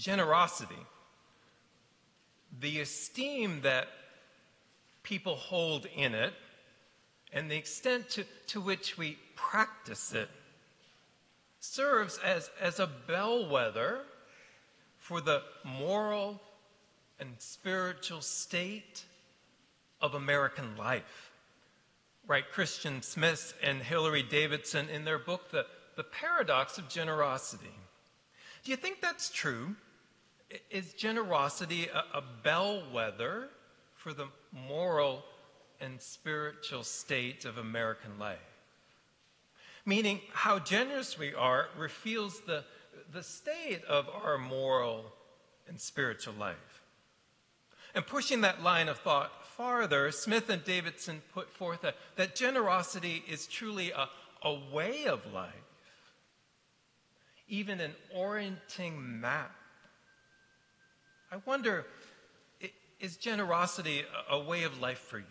generosity, the esteem that people hold in it, and the extent to, to which we practice it serves as, as a bellwether for the moral and spiritual state of American life. Right, Christian Smith and Hilary Davidson in their book, The, the Paradox of Generosity. Do you think that's true? Is generosity a, a bellwether for the moral and spiritual state of American life? Meaning, how generous we are reveals the, the state of our moral and spiritual life. And pushing that line of thought farther, Smith and Davidson put forth a, that generosity is truly a, a way of life, even an orienting map. I wonder is generosity a, way of life for you?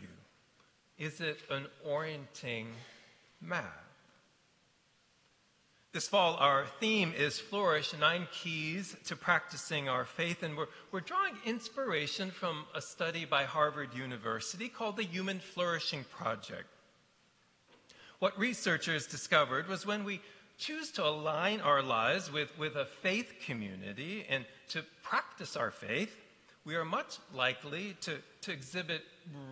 Is it an orienting map? This fall, our theme is Flourish Nine Keys to Practicing Our Faith, and we're, we're drawing inspiration from a study by Harvard University called the Human Flourishing Project. What researchers discovered was when we choose to align our lives with, with a faith community and to practice our faith, we are much likely to, to exhibit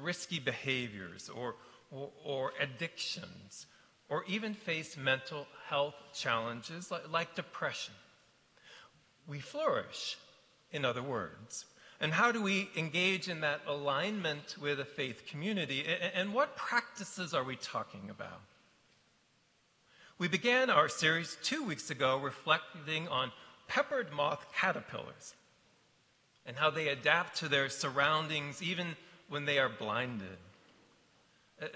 risky behaviors or, or, or addictions or even face mental health challenges like, like depression. We flourish, in other words. And how do we engage in that alignment with a faith community? And what practices are we talking about? We began our series two weeks ago reflecting on peppered moth caterpillars and how they adapt to their surroundings even when they are blinded.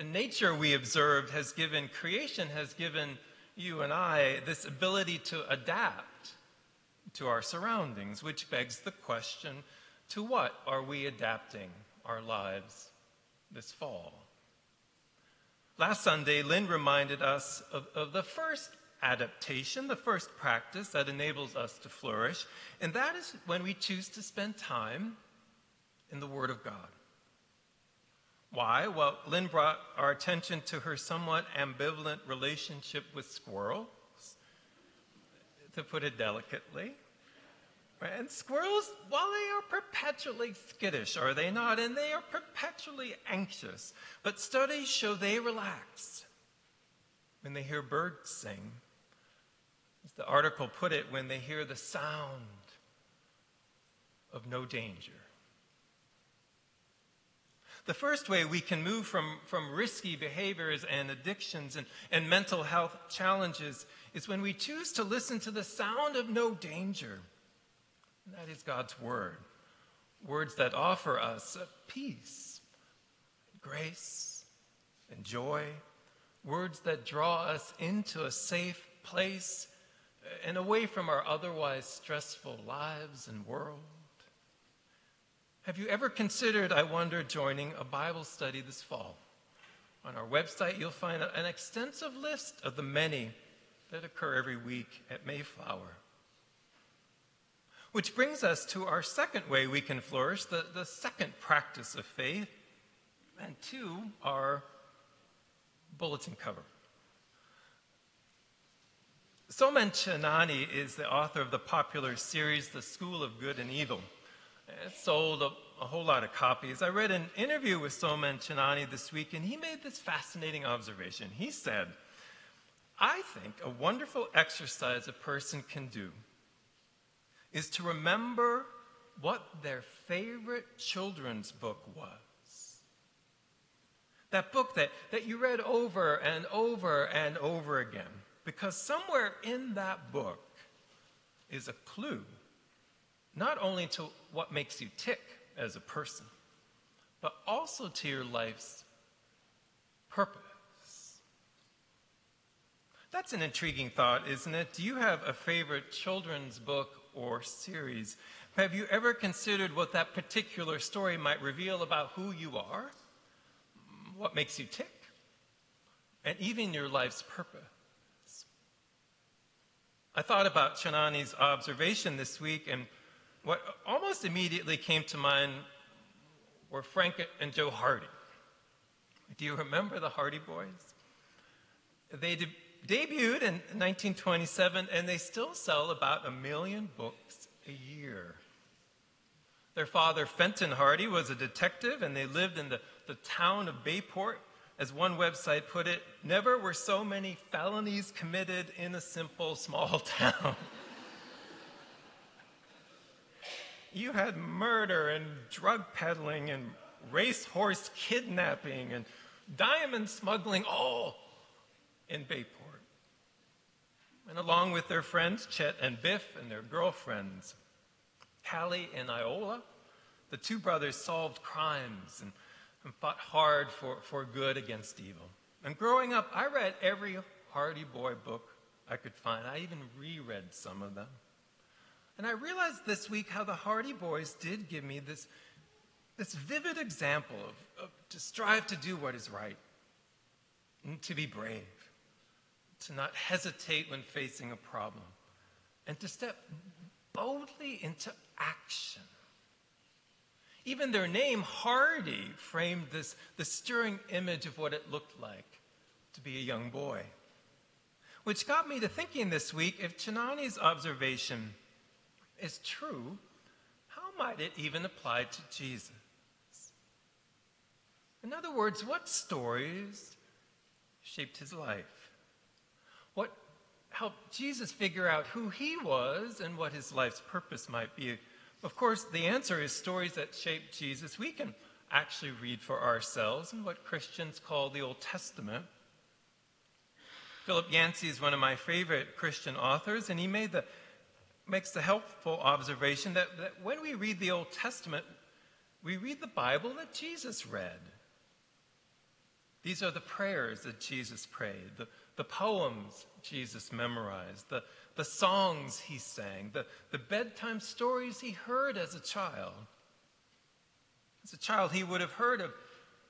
Nature, we observed, has given, creation has given you and I this ability to adapt to our surroundings, which begs the question to what are we adapting our lives this fall? Last Sunday, Lynn reminded us of, of the first adaptation, the first practice that enables us to flourish, and that is when we choose to spend time in the Word of God. Why? Well, Lynn brought our attention to her somewhat ambivalent relationship with squirrels, to put it delicately. And squirrels, while they are perpetually skittish, are they not? And they are perpetually anxious. But studies show they relax when they hear birds sing. As the article put it, when they hear the sound of no danger. The first way we can move from, from risky behaviors and addictions and, and mental health challenges is when we choose to listen to the sound of no danger. And that is God's Word. Words that offer us peace, grace, and joy. Words that draw us into a safe place and away from our otherwise stressful lives and world. Have you ever considered, I wonder, joining a Bible study this fall? On our website, you'll find an extensive list of the many that occur every week at Mayflower. Which brings us to our second way we can flourish, the, the second practice of faith, and to our bulletin cover. Soman Chainani is the author of the popular series, The School of Good and Evil. It sold a, a, whole lot of copies. I read an interview with Soman Chainani this week, and he made this fascinating observation. He said, I think a wonderful exercise a person can do is to remember what their favorite children's book was. That book that, that you read over and over and over again. Because somewhere in that book is a clue not only to what makes you tick as a person, but also to your life's purpose. That's an intriguing thought, isn't it? Do you have a favorite children's book or series? Have you ever considered what that particular story might reveal about who you are, what makes you tick, and even your life's purpose? I thought about Chainani's observation this week and what almost immediately came to mind were Frank and Joe Hardy. Do you remember the Hardy Boys? They de- debuted in 1927 and they still sell about a million books a year. Their father, Fenton Hardy, was a detective and they lived in the, the town of Bayport. As one website put it, never were so many felonies committed in a simple small town. you had murder and drug peddling and racehorse kidnapping and diamond smuggling all in Bayport. And along with their friends, Chet and Biff, and their girlfriends, Callie and Iola, the two brothers solved crimes and, and fought hard for, for good against evil. And growing up, I read every Hardy Boy book I could find. I even reread some of them. And I realized this week how the Hardy Boys did give me this, this vivid example of, of to strive to do what is right, and to be brave, to not hesitate when facing a problem, and to step boldly into action. Even their name, Hardy, framed this, this stirring image of what it looked like to be a young boy. Which got me to thinking this week if Chainani's observation is true, how might it even apply to Jesus? In other words, what stories shaped his life? What helped Jesus figure out who he was and what his life's purpose might be? Of course, the answer is stories that shaped Jesus. We can actually read for ourselves in what Christians call the Old Testament. Philip Yancey is one of my favorite Christian authors, and he made the, makes the helpful observation that, that when we read the Old Testament, we read the Bible that Jesus read. These are the prayers that Jesus prayed, the, the poems Jesus memorized, the, the songs he sang, the, the bedtime stories he heard as a child. As a child, he would have heard of,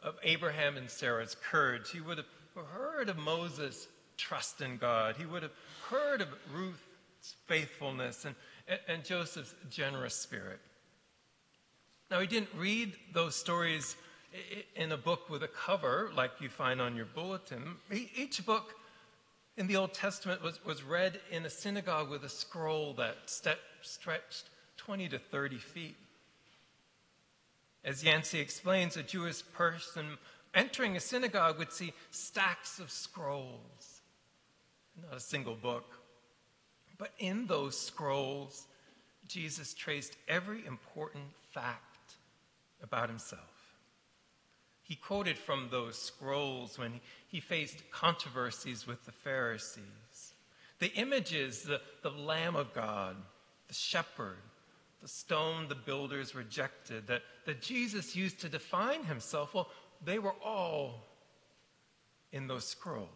of Abraham and Sarah's courage. He would have heard of Moses' trust in God. He would have heard of Ruth's faithfulness and, and, and Joseph's generous spirit. Now, he didn't read those stories in a book with a cover like you find on your bulletin. Each book in the Old Testament was, was read in a synagogue with a scroll that stretched 20 to 30 feet. As Yancey explains, a Jewish person entering a synagogue would see stacks of scrolls, not a single book. But in those scrolls, Jesus traced every important fact about himself. He quoted from those scrolls when he faced controversies with the Pharisees. The images, the, the Lamb of God, the shepherd, the stone the builders rejected, that, that Jesus used to define himself, well, they were all in those scrolls.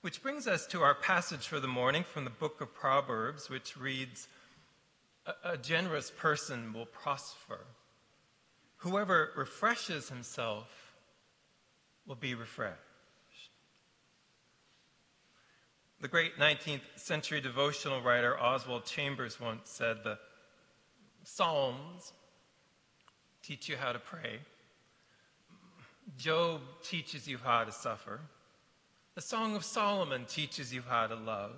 Which brings us to our passage for the morning from the book of Proverbs, which reads A, a generous person will prosper Whoever refreshes himself will be refreshed. The great 19th century devotional writer Oswald Chambers once said the Psalms teach you how to pray. Job teaches you how to suffer. The Song of Solomon teaches you how to love.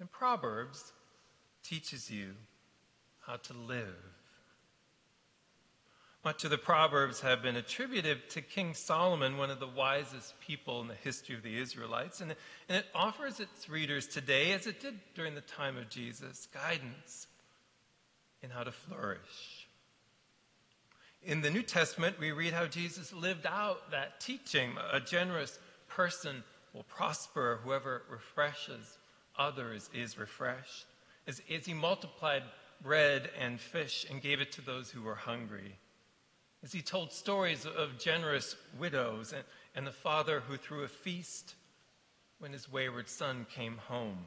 And Proverbs teaches you how to live. Much of the Proverbs have been attributed to King Solomon, one of the wisest people in the history of the Israelites, and, and it offers its readers today, as it did during the time of Jesus, guidance in how to flourish. In the New Testament, we read how Jesus lived out that teaching. A generous person will prosper. Whoever refreshes others is refreshed. As, as he multiplied bread and fish and gave it to those who were hungry as he told stories of generous widows and, and the father who threw a feast when his wayward son came home.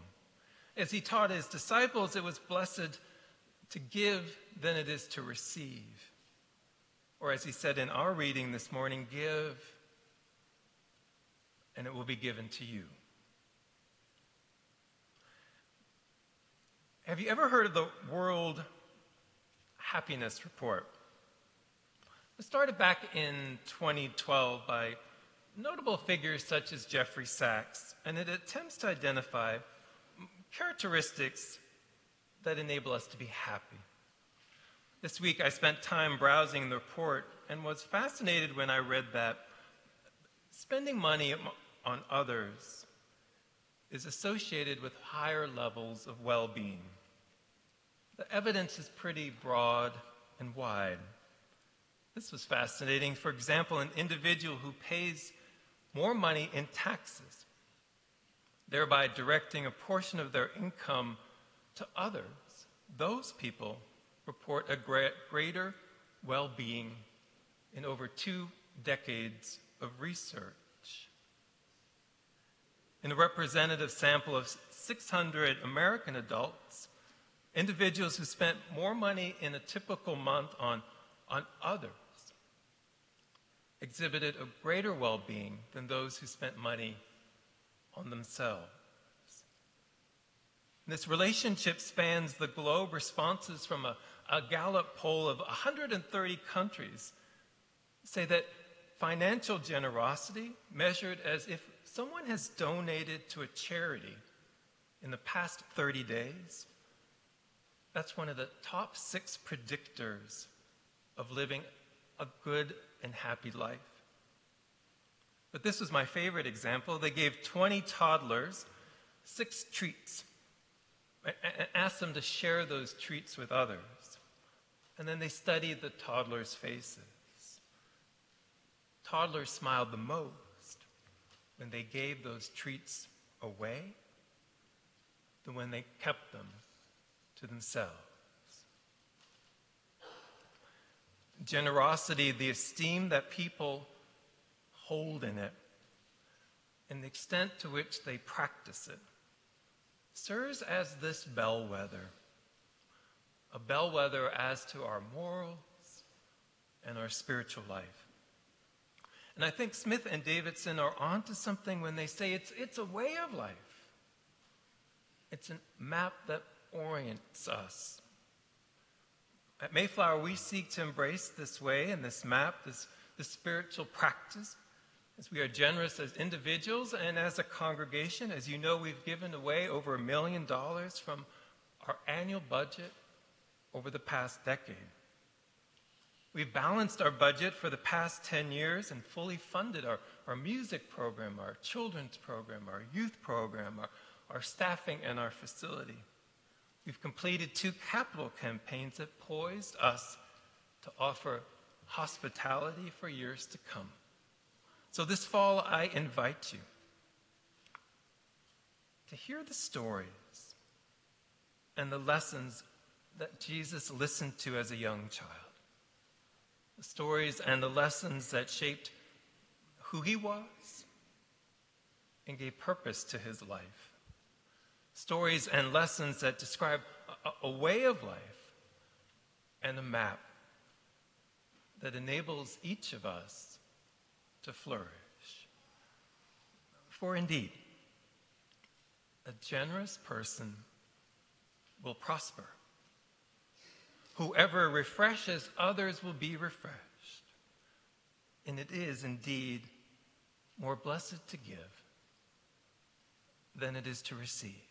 As he taught his disciples, it was blessed to give than it is to receive. Or as he said in our reading this morning, give and it will be given to you. Have you ever heard of the World Happiness Report? It started back in 2012 by notable figures such as Jeffrey Sachs, and it attempts to identify characteristics that enable us to be happy. This week I spent time browsing the report and was fascinated when I read that spending money on others is associated with higher levels of well being. The evidence is pretty broad and wide. This was fascinating. For example, an individual who pays more money in taxes, thereby directing a portion of their income to others, those people report a greater well being in over two decades of research. In a representative sample of 600 American adults, individuals who spent more money in a typical month on, on others exhibited a greater well being than those who spent money on themselves. This relationship spans the globe. Responses from a, a Gallup poll of 130 countries say that financial generosity, measured as if someone has donated to a charity in the past 30 days, that's one of the top six predictors of living a good and happy life. But this was my favorite example. They gave 20 toddlers six treats and asked them to share those treats with others. And then they studied the toddlers' faces. Toddlers smiled the most when they gave those treats away than when they kept them to themselves. Generosity, the esteem that people hold in it, and the extent to which they practice it, serves as this bellwether a bellwether as to our morals and our spiritual life. And I think Smith and Davidson are onto something when they say it's, it's a way of life. It's a map that orients us. At Mayflower, we seek to embrace this way and this map, this, this spiritual practice, as we are generous as individuals and as a congregation. As you know, we've given away over a million dollars from our annual budget over the past decade. We've balanced our budget for the past 10 years and fully funded our, our music program, our children's program, our youth program, our, our staffing, and our facility. We've completed two capital campaigns that poised us to offer hospitality for years to come. So this fall, I invite you to hear the stories and the lessons that Jesus listened to as a young child. The stories and the lessons that shaped who he was and gave purpose to his life stories and lessons that describe a, a way of life and a map that enables each of us to flourish. For indeed, a generous person will prosper. Whoever refreshes others will be refreshed. And it is indeed more blessed to give than it is to receive.